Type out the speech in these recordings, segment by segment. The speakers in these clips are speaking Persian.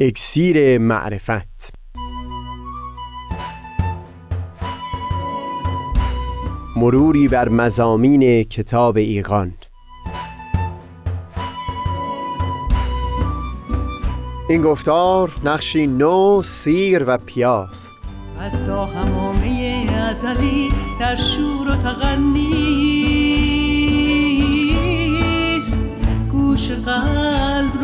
اکسیر معرفت. مروری بر مزامین کتاب ایقان این گفتار نقشی نو سیر و پیاز. از تا همامه ازلی در شور و تغنیست گوش قلب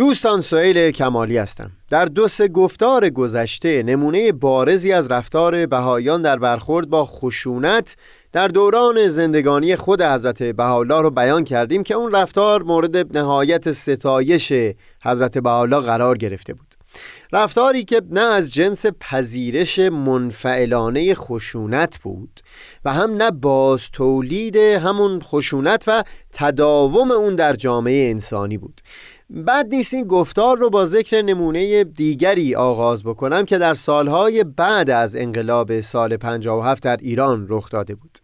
دوستان سئیل کمالی هستم. در دو سه گفتار گذشته نمونه بارزی از رفتار بهایان در برخورد با خشونت در دوران زندگانی خود حضرت بهاءالله رو بیان کردیم که اون رفتار مورد نهایت ستایش حضرت بهاءالله قرار گرفته بود. رفتاری که نه از جنس پذیرش منفعلانه خشونت بود و هم نه باز تولید همون خشونت و تداوم اون در جامعه انسانی بود. بعد نیست این گفتار رو با ذکر نمونه دیگری آغاز بکنم که در سالهای بعد از انقلاب سال 57 در ایران رخ داده بود.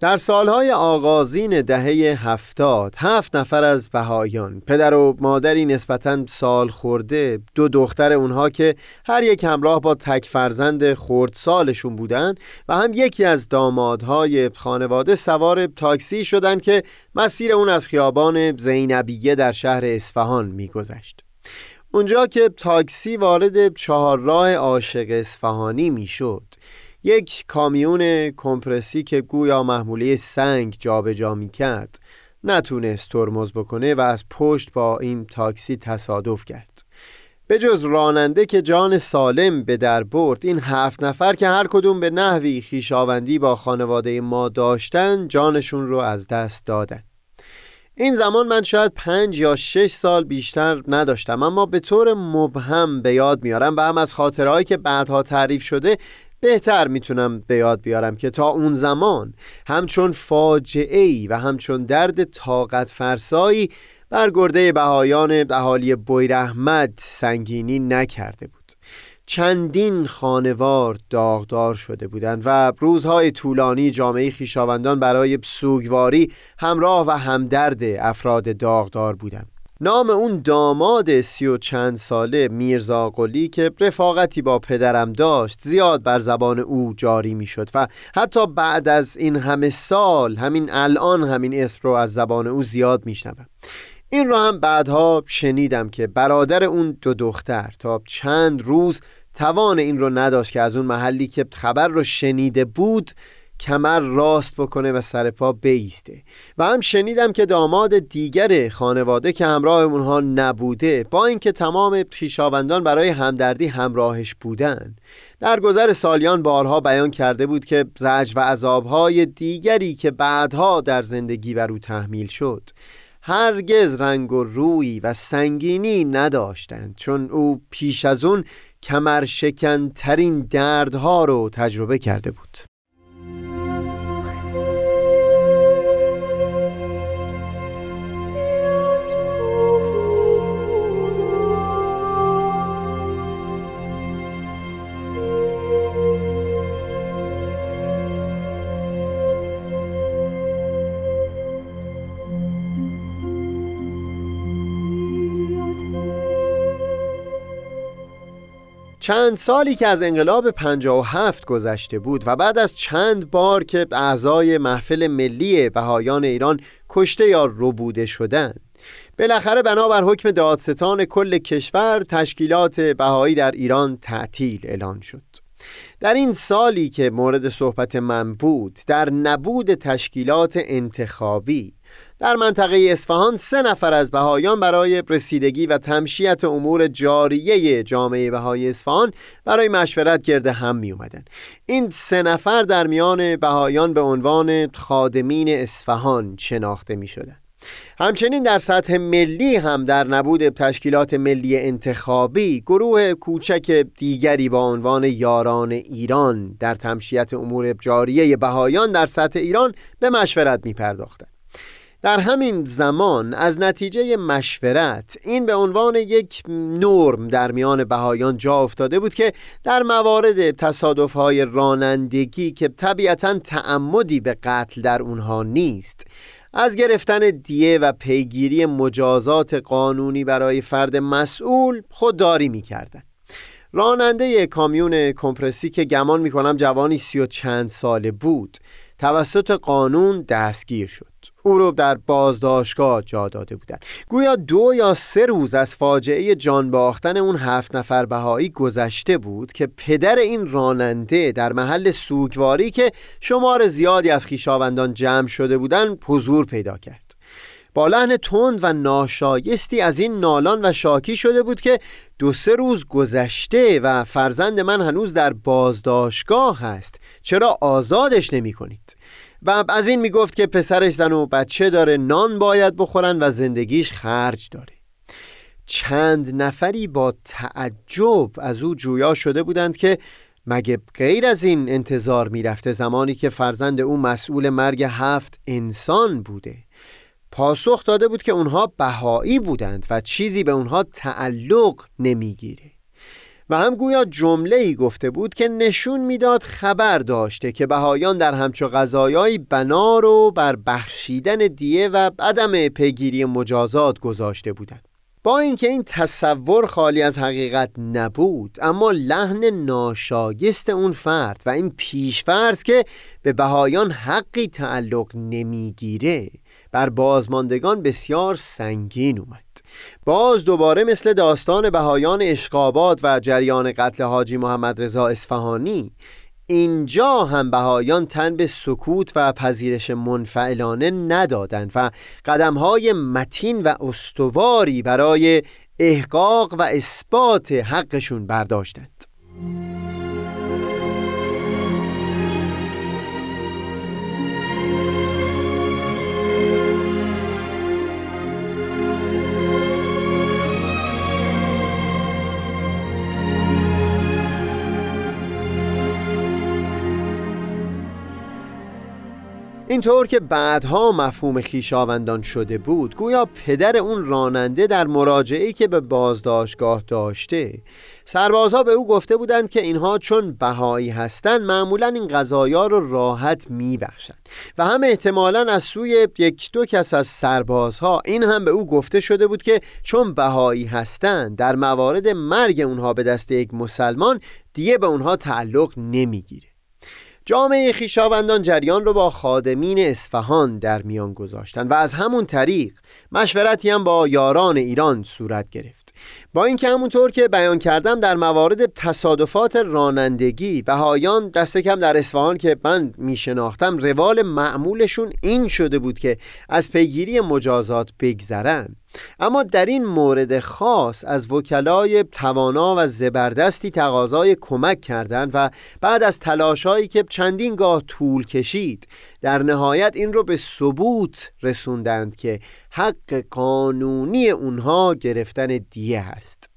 در سالهای آغازین دهه هفتاد هفت نفر از بهایان پدر و مادری نسبتا سال خورده دو دختر اونها که هر یک همراه با تک فرزند خورد سالشون بودن و هم یکی از دامادهای خانواده سوار تاکسی شدند که مسیر اون از خیابان زینبیه در شهر اصفهان میگذشت. اونجا که تاکسی وارد چهارراه عاشق اصفهانی می‌شد. یک کامیون کمپرسی که گویا محموله سنگ جابجا می کرد نتونست ترمز بکنه و از پشت با این تاکسی تصادف کرد. به جز راننده که جان سالم به در برد این هفت نفر که هر کدوم به نحوی خیشاوندی با خانواده ما داشتن جانشون رو از دست دادن. این زمان من شاید پنج یا شش سال بیشتر نداشتم اما به طور مبهم به یاد میارم و هم از خاطرهایی که بعدها تعریف شده بهتر می‌تونم به یاد بیارم که تا اون زمان همچون فاجعه ای و همچون درد طاقت فرسایی بر گرده بهایان اهالی بویرحمد سنگینی نکرده بود. چندین خانوار داغدار شده بودند و روزهای طولانی جامعه خیشاوندان برای سوگواری همراه و همدرد افراد داغدار بودند. نام اون داماد سی و چند ساله میرزا قلی که رفاقتی با پدرم داشت زیاد بر زبان او جاری می‌شد و حتی بعد از این همه سال همین الان همین اسم رو از زبان او زیاد میشنوم. این را هم بعدها شنیدم که برادر اون دو دختر تا چند روز توان این رو نداشت که از اون محلی که خبر رو شنیده بود کمر راست بکنه و سر پا بیسته. و هم شنیدم که داماد دیگر خانواده که همراه اونها نبوده با اینکه تمام خیشاوندان برای همدردی همراهش بودن. در گذر سالیان بارها بیان کرده بود که زج و عذابهای دیگری که بعدها در زندگی بر او تحمیل شد. هرگز رنگ و روی و سنگینی نداشتند چون او پیش از اون کمرشکن ترین دردها رو تجربه کرده بود. چند سالی که از انقلاب 57 گذشته بود و بعد از چند بار که اعضای محفل ملی بهایان ایران کشته یا ربوده شدند. بالاخره بنابر حکم دادستان کل کشور تشکیلات بهایی در ایران تعطیل اعلان شد. در این سالی که مورد صحبت من بود در نبود تشکیلات انتخابی در منطقه اصفهان سه نفر از بهایان برای رسیدگی و تمشیت امور جاریه جامعه بهای اصفهان برای مشورت گرده هم می اومدن. این سه نفر در میان بهایان به عنوان خادمین اصفهان شناخته می شدن. همچنین در سطح ملی هم در نبود تشکیلات ملی انتخابی گروه کوچک دیگری با عنوان یاران ایران در تمشیت امور جاریه بهایان در سطح ایران به مشورت می پرداختن. در همین زمان از نتیجه مشورت این به عنوان یک نرم در میان بهایان جا افتاده بود که در موارد تصادف های رانندگی که طبیعتا تعمدی به قتل در اونها نیست از گرفتن دیه و پیگیری مجازات قانونی برای فرد مسئول خودداری می‌کردن. راننده کامیون کمپرسی که گمان می‌کنم جوانی سی و چند ساله بود توسط قانون دستگیر شد. او رو در بازداشتگاه جا داده بودند. گویا دو یا سه روز از فاجعه جان باختن اون هفت نفر بهایی گذشته بود که پدر این راننده در محل سوگواری که شمار زیادی از خیشاوندان جمع شده بودند حضور پیدا کرد. با لحن تند و ناشایستی از این نالان و شاکی شده بود که دو سه روز گذشته و فرزند من هنوز در بازداشتگاه هست چرا آزادش نمی کنید؟ و از این می‌گفت که پسرش زن و بچه داره نان باید بخورن و زندگیش خرج داره. چند نفری با تعجب از او جویا شده بودند که مگه غیر از این انتظار می‌رفته زمانی که فرزند او مسئول مرگ هفت انسان بوده. پاسخ داده بود که اونها بهایی بودند و چیزی به اونها تعلق نمی‌گیره. و هم گویا جمله ای گفته بود که نشون می‌داد خبر داشته که بهایان در همچو غذایایی بنا رو بر بخشیدن دیه و عدم پیگیری مجازات گذاشته بودند. با اینکه این تصور خالی از حقیقت نبود اما لحن ناشایست اون فرد و این پیشفرض که به بهایان حقی تعلق نمی‌گیره بر بازماندگان بسیار سنگین اومد. باز دوباره مثل داستان بهایان اشقابات و جریان قتل حاجی محمد رضا اصفهانی اینجا هم بهایان تن به سکوت و پذیرش منفعلانه ندادند و قدمهای متین و استواری برای احقاق و اثبات حقشون برداشتند. اینطور که بعدها مفهوم خیشاوندان شده بود گویا پدر اون راننده در مراجعه که به بازداشتگاه داشته. سربازها به او گفته بودند که اینها چون بهایی هستند معمولا این غذایا رو راحت میبخشند. و هم احتمالا از سوی یک دو کس از سربازها این هم به او گفته شده بود که چون بهایی هستند در موارد مرگ اونها به دست یک مسلمان دیگه به اونها تعلق نمی‌گیره. جامعه خیشاوندان جریان رو با خادمین اصفهان در میان گذاشتند و از همون طریق مشورتی هم با یاران ایران صورت گرفت. با اینکه همونطور که بیان کردم در موارد تصادفات رانندگی بهایان دست کم در اصفهان که من میشناختم روال معمولشون این شده بود که از پیگیری مجازات بگذرند. اما در این مورد خاص از وکلای توانا و زبردستی تقاضای کمک کردند و بعد از تلاشایی که چندین گاه طول کشید در نهایت این رو به ثبوت رسوندند که حق قانونی اونها گرفتن دیه است.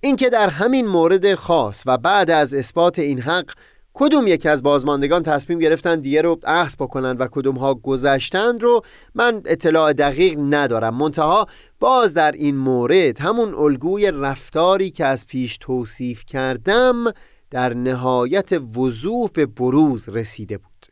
اینکه در همین مورد خاص و بعد از اثبات این حق کدوم یکی از بازماندگان تصمیم گرفتن دیگه رو اخذ بکنن و کدوم ها گذشتند رو من اطلاع دقیق ندارم. منتها باز در این مورد همون الگوی رفتاری که از پیش توصیف کردم در نهایت وضوح به بروز رسیده بود.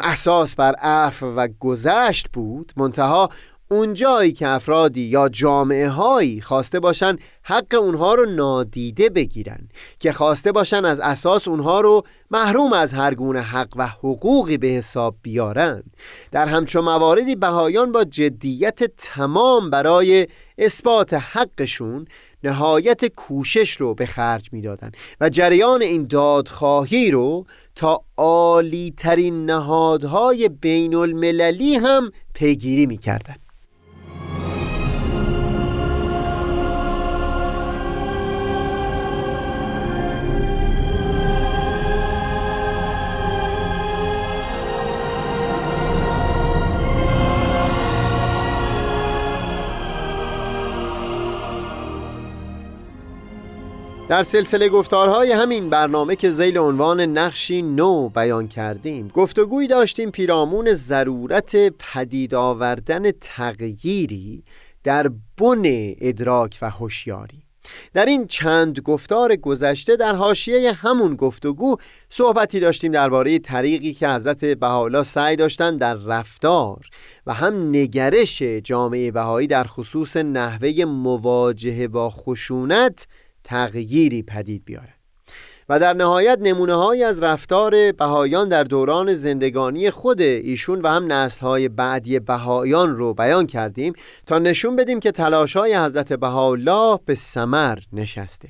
اساس بر عفو و گذشت بود. منتها اونجایی که افرادی یا جامعه هایی خواسته باشن حق اونها رو نادیده بگیرن که خواسته باشن از اساس اونها رو محروم از هر گونه حق و حقوقی به حساب بیارن. در همچون مواردی بهایان با جدیت تمام برای اثبات حقشون نهایت کوشش رو به خرج می‌دادن و جریان این دادخواهی رو تا عالی ترین نهادهای بین المللی هم پیگیری می‌کردن. در سلسله گفتارهای همین برنامه که زیل عنوان نقشی نو بیان کردیم گفتگوی داشتیم پیرامون ضرورت پدید آوردن تغییری در بن ادراک و هوشیاری. در این چند گفتار گذشته در حاشیه همون گفتگو صحبتی داشتیم درباره طریقی که حضرت بهاءالله سعی داشتن در رفتار و هم نگرش جامعه بهایی در خصوص نحوه مواجهه با خشونت تغییری پدید بیاره و در نهایت نمونه های از رفتار بهایان در دوران زندگانی خود ایشون و هم نسل های بعدی بهایان رو بیان کردیم تا نشون بدیم که تلاش های حضرت بهاءالله به سمر نشسته.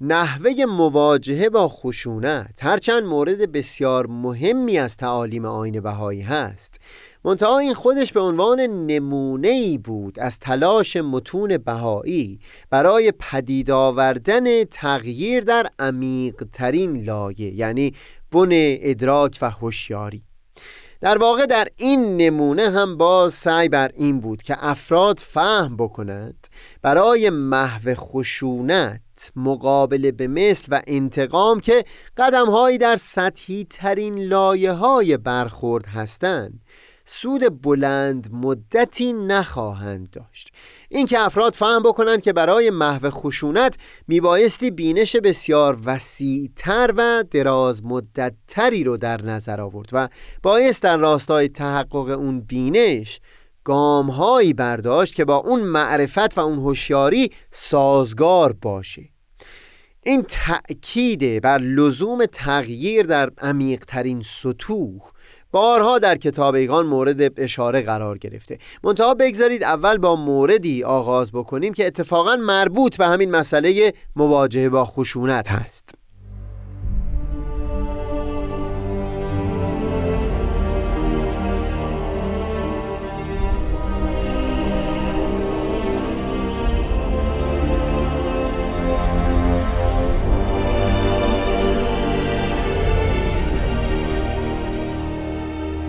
نحوه مواجهه با خشونت هرچند مورد بسیار مهمی از تعالیم آین بهایی هست. منتها این خودش به عنوان نمونه ای بود از تلاش متون بهایی برای پدید آوردن تغییر در عمیق ترین لایه یعنی بن ادراک و هوشیاری. در واقع در این نمونه هم باز سعی بر این بود که افراد فهم بکنند برای محو خشونت مقابله به مثل و انتقام که قدم در سطحی ترین لایه های برخورد هستند. سود بلند مدتی نخواهند داشت. اینکه افراد فهم بکنند که برای محو خشونت میبایستی بینش بسیار وسیعتر و دراز مدتتری رو در نظر آورد و بایست در راستای تحقق اون بینش گامهایی برداشت که با اون معرفت و اون هوشیاری سازگار باشه. این تأکید بر لزوم تغییر در عمیقترین سطوح بارها در کتاب ایگان مورد اشاره قرار گرفته. منتها بگذارید اول با موردی آغاز بکنیم که اتفاقا مربوط به همین مسئله مواجهه با خشونت هست.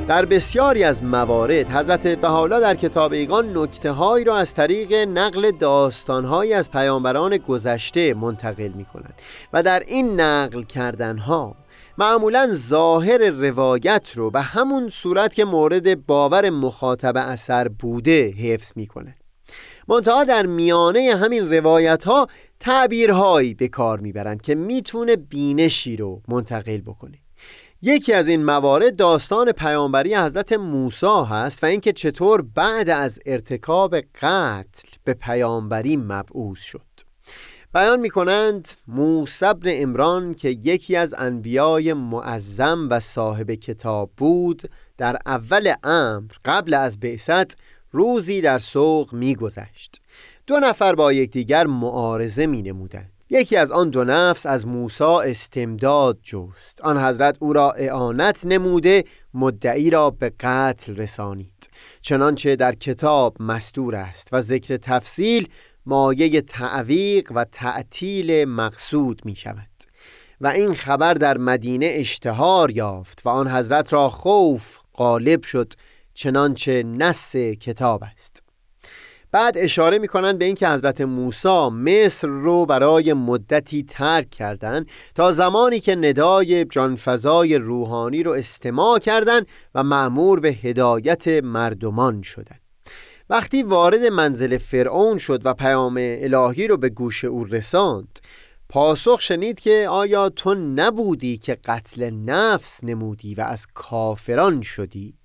در بسیاری از موارد حضرت بهاءالله در کتاب ایگان نکته هایی را از طریق نقل داستانهایی از پیامبران گذشته منتقل می کنند و در این نقل کردن ها معمولا ظاهر روایت رو به همون صورت که مورد باور مخاطب اثر بوده حفظ می کنه منتها در میانه همین روایت ها تعبیرهایی به کار می‌برند که می‌تونه بینشی رو منتقل بکنه. یکی از این موارد داستان پیامبری حضرت موسی هست و اینکه چطور بعد از ارتکاب قتل به پیامبری مبعوث شد. بیان می کنند موسی بن امران که یکی از انبیای معظم و صاحب کتاب بود در اول امر قبل از بعثت روزی در سوق می گذشت دو نفر با یکدیگر معارضه می نمودند یکی از آن دو نفس از موسی استمداد جست. آن حضرت او را اعانت نموده مدعی را به قتل رسانید. چنانچه در کتاب مستور است و ذکر تفصیل مایه تعویق و تعطیل مقصود می شود. و این خبر در مدینه اشتهار یافت و آن حضرت را خوف غالب شد چنانچه نس کتاب است. بعد اشاره می‌کنند به اینکه حضرت موسی مصر رو برای مدتی ترک کردند تا زمانی که ندای جانفضای روحانی رو استماع کردند و معمور به هدایت مردمان شدند. وقتی وارد منزل فرعون شد و پیام الهی رو به گوش او رساند پاسخ شنید که آیا تو نبودی که قتل نفس نمودی و از کافران شدی؟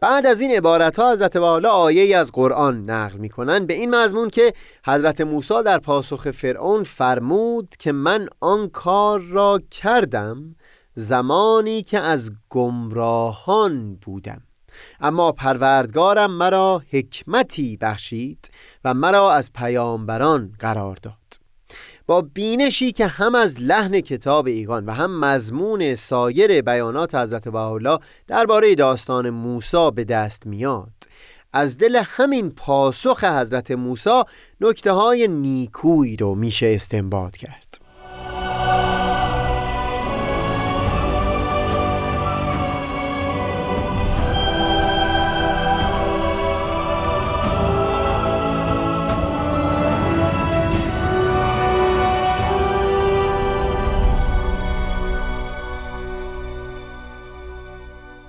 بعد از این عبارت ها حضرت والا آیه از قرآن نقل می کنند به این مضمون که حضرت موسی در پاسخ فرعون فرمود که من آن کار را کردم زمانی که از گمراهان بودم. اما پروردگارم مرا حکمتی بخشید و مرا از پیامبران قرار داد. با بینشی که هم از لحن کتاب ایگان و هم مضمون سایر بیانات حضرت بهاءالله درباره داستان موسی به دست میاد. از دل همین پاسخ حضرت موسی نکته های نیکویی رو میشه استنباط کرد.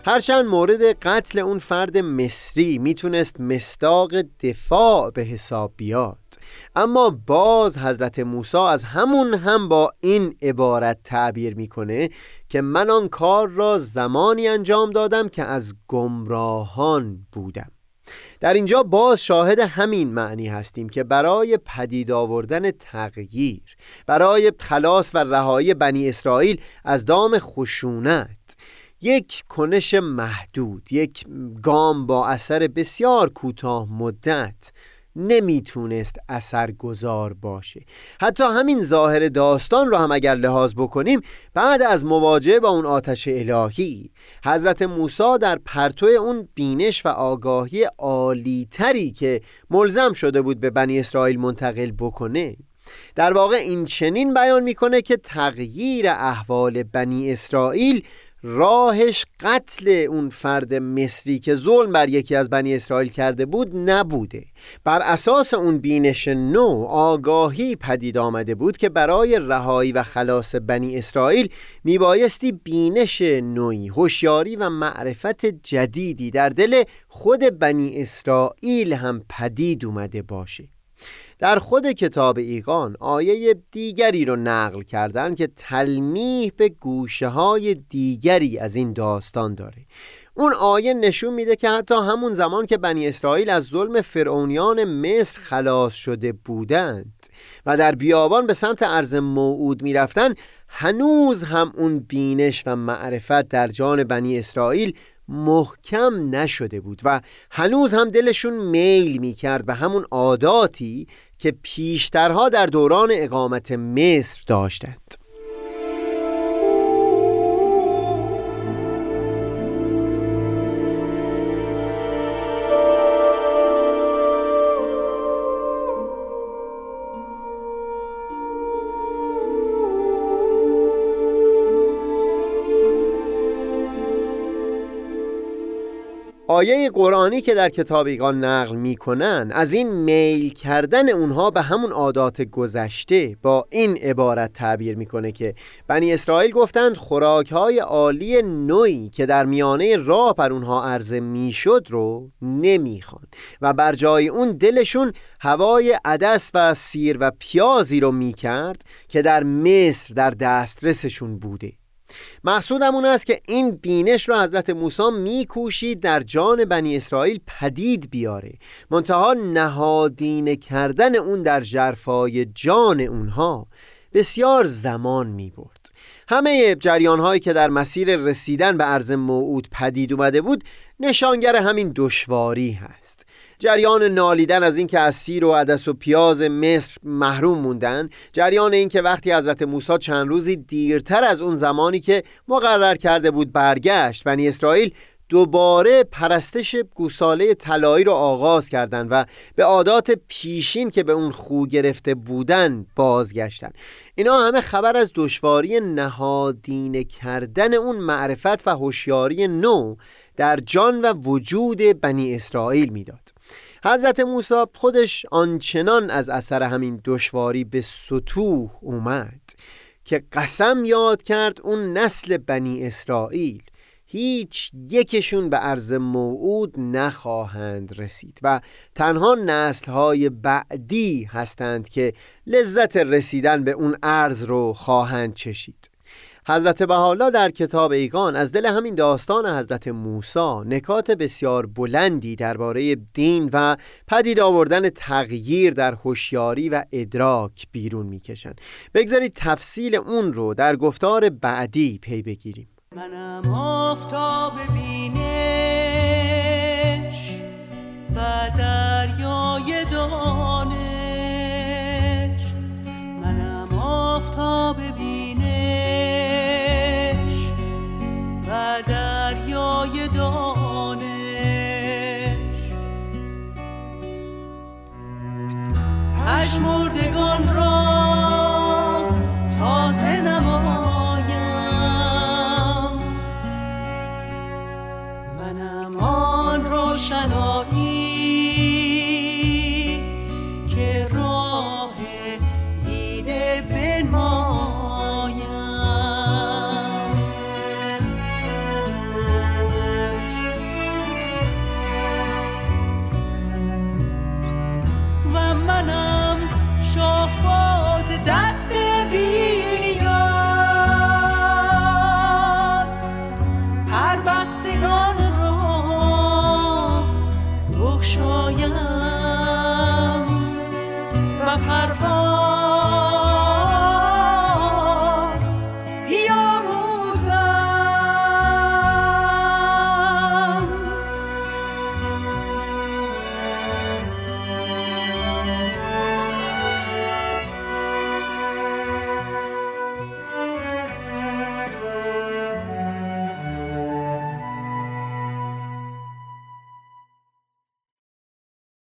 هرچند مورد قتل اون فرد مصری می‌تونست مستاق دفاع به حساب بیاد. اما باز حضرت موسی از همون هم با این عبارت تعبیر می‌کنه که من آن کار را زمانی انجام دادم که از گمراهان بودم. در اینجا باز شاهد همین معنی هستیم که برای پدید آوردن تغییر برای خلاص و رهایی بنی اسرائیل از دام خشونت یک کنش محدود یک گام با اثر بسیار کوتاه مدت نمی‌تونست اثرگذار باشه. حتی همین ظاهر داستان رو هم اگر لحاظ بکنیم بعد از مواجهه با اون آتش الهی حضرت موسی در پرتو اون بینش و آگاهی عالیتری که ملزم شده بود به بنی اسرائیل منتقل بکنه در واقع این چنین بیان می‌کنه که تغییر احوال بنی اسرائیل راهش قتل اون فرد مصری که ظلم بر یکی از بنی اسرائیل کرده بود نبوده. بر اساس اون بینش نو آگاهی پدید آمده بود که برای رهایی و خلاص بنی اسرائیل میبایستی بینش نوعی هوشیاری و معرفت جدیدی در دل خود بنی اسرائیل هم پدید اومده باشه. در خود کتاب ایقان آیه دیگری رو نقل کردن که تلمیح به گوشه های دیگری از این داستان داره. اون آیه نشون میده که حتی همون زمان که بنی اسرائیل از ظلم فرعونیان مصر خلاص شده بودند و در بیابان به سمت عرض موعود می‌رفتن هنوز هم اون بینش و معرفت در جان بنی اسرائیل محکم نشده بود و هنوز هم دلشون میل می‌کرد به همون عاداتی که پیشترها در دوران اقامت مصر داشتند. آیه قرآنی که در کتاب ایقان نقل می‌کنن از این میل کردن اونها به همون عادات گذشته با این عبارت تعبیر می‌کنه که بنی اسرائیل گفتند خوراک های عالی نوعی که در میانه راه بر اونها عرضه می‌شد رو نمی‌خوان و بر جای اون دلشون هوای عدس و سیر و پیازی رو می‌کرد که در مصر در دسترسشون بوده. مقصودم اون است که این بینش رو حضرت موسی میکوشید در جان بنی اسرائیل پدید بیاره. منتها نهادینه کردن اون در جرفای جان اونها بسیار زمان می برد همه جریان هایی که در مسیر رسیدن به عرض موعود پدید اومده بود نشانگر همین دشواری هست. جریان نالیدن از اینکه از سیر و عدس و پیاز مصر محروم موندن جریان اینکه وقتی حضرت موسی چند روزی دیرتر از اون زمانی که مقرر کرده بود برگشت بنی اسرائیل دوباره پرستش گوساله طلایی رو آغاز کردند و به عادات پیشین که به اون خو گرفته بودن بازگشتن. اینا همه خبر از دشواری نهادینه کردن اون معرفت و هوشیاری نو در جان و وجود بنی اسرائیل می‌داد. حضرت موسی خودش آنچنان از اثر همین دشواری به سطوح اومد که قسم یاد کرد اون نسل بنی اسرائیل هیچ یکشون به عرض موعود نخواهند رسید و تنها نسلهای بعدی هستند که لذت رسیدن به اون عرض رو خواهند چشید. حضرت بحالا در کتاب ایگان از دل همین داستان حضرت موسی نکات بسیار بلندی درباره دین و پدید آوردن تغییر در هوشیاری و ادراک بیرون می‌کشند. بگذارید تفصیل اون رو در گفتار بعدی پی بگیریم. منم آفتاب بینش و دریای دانش amor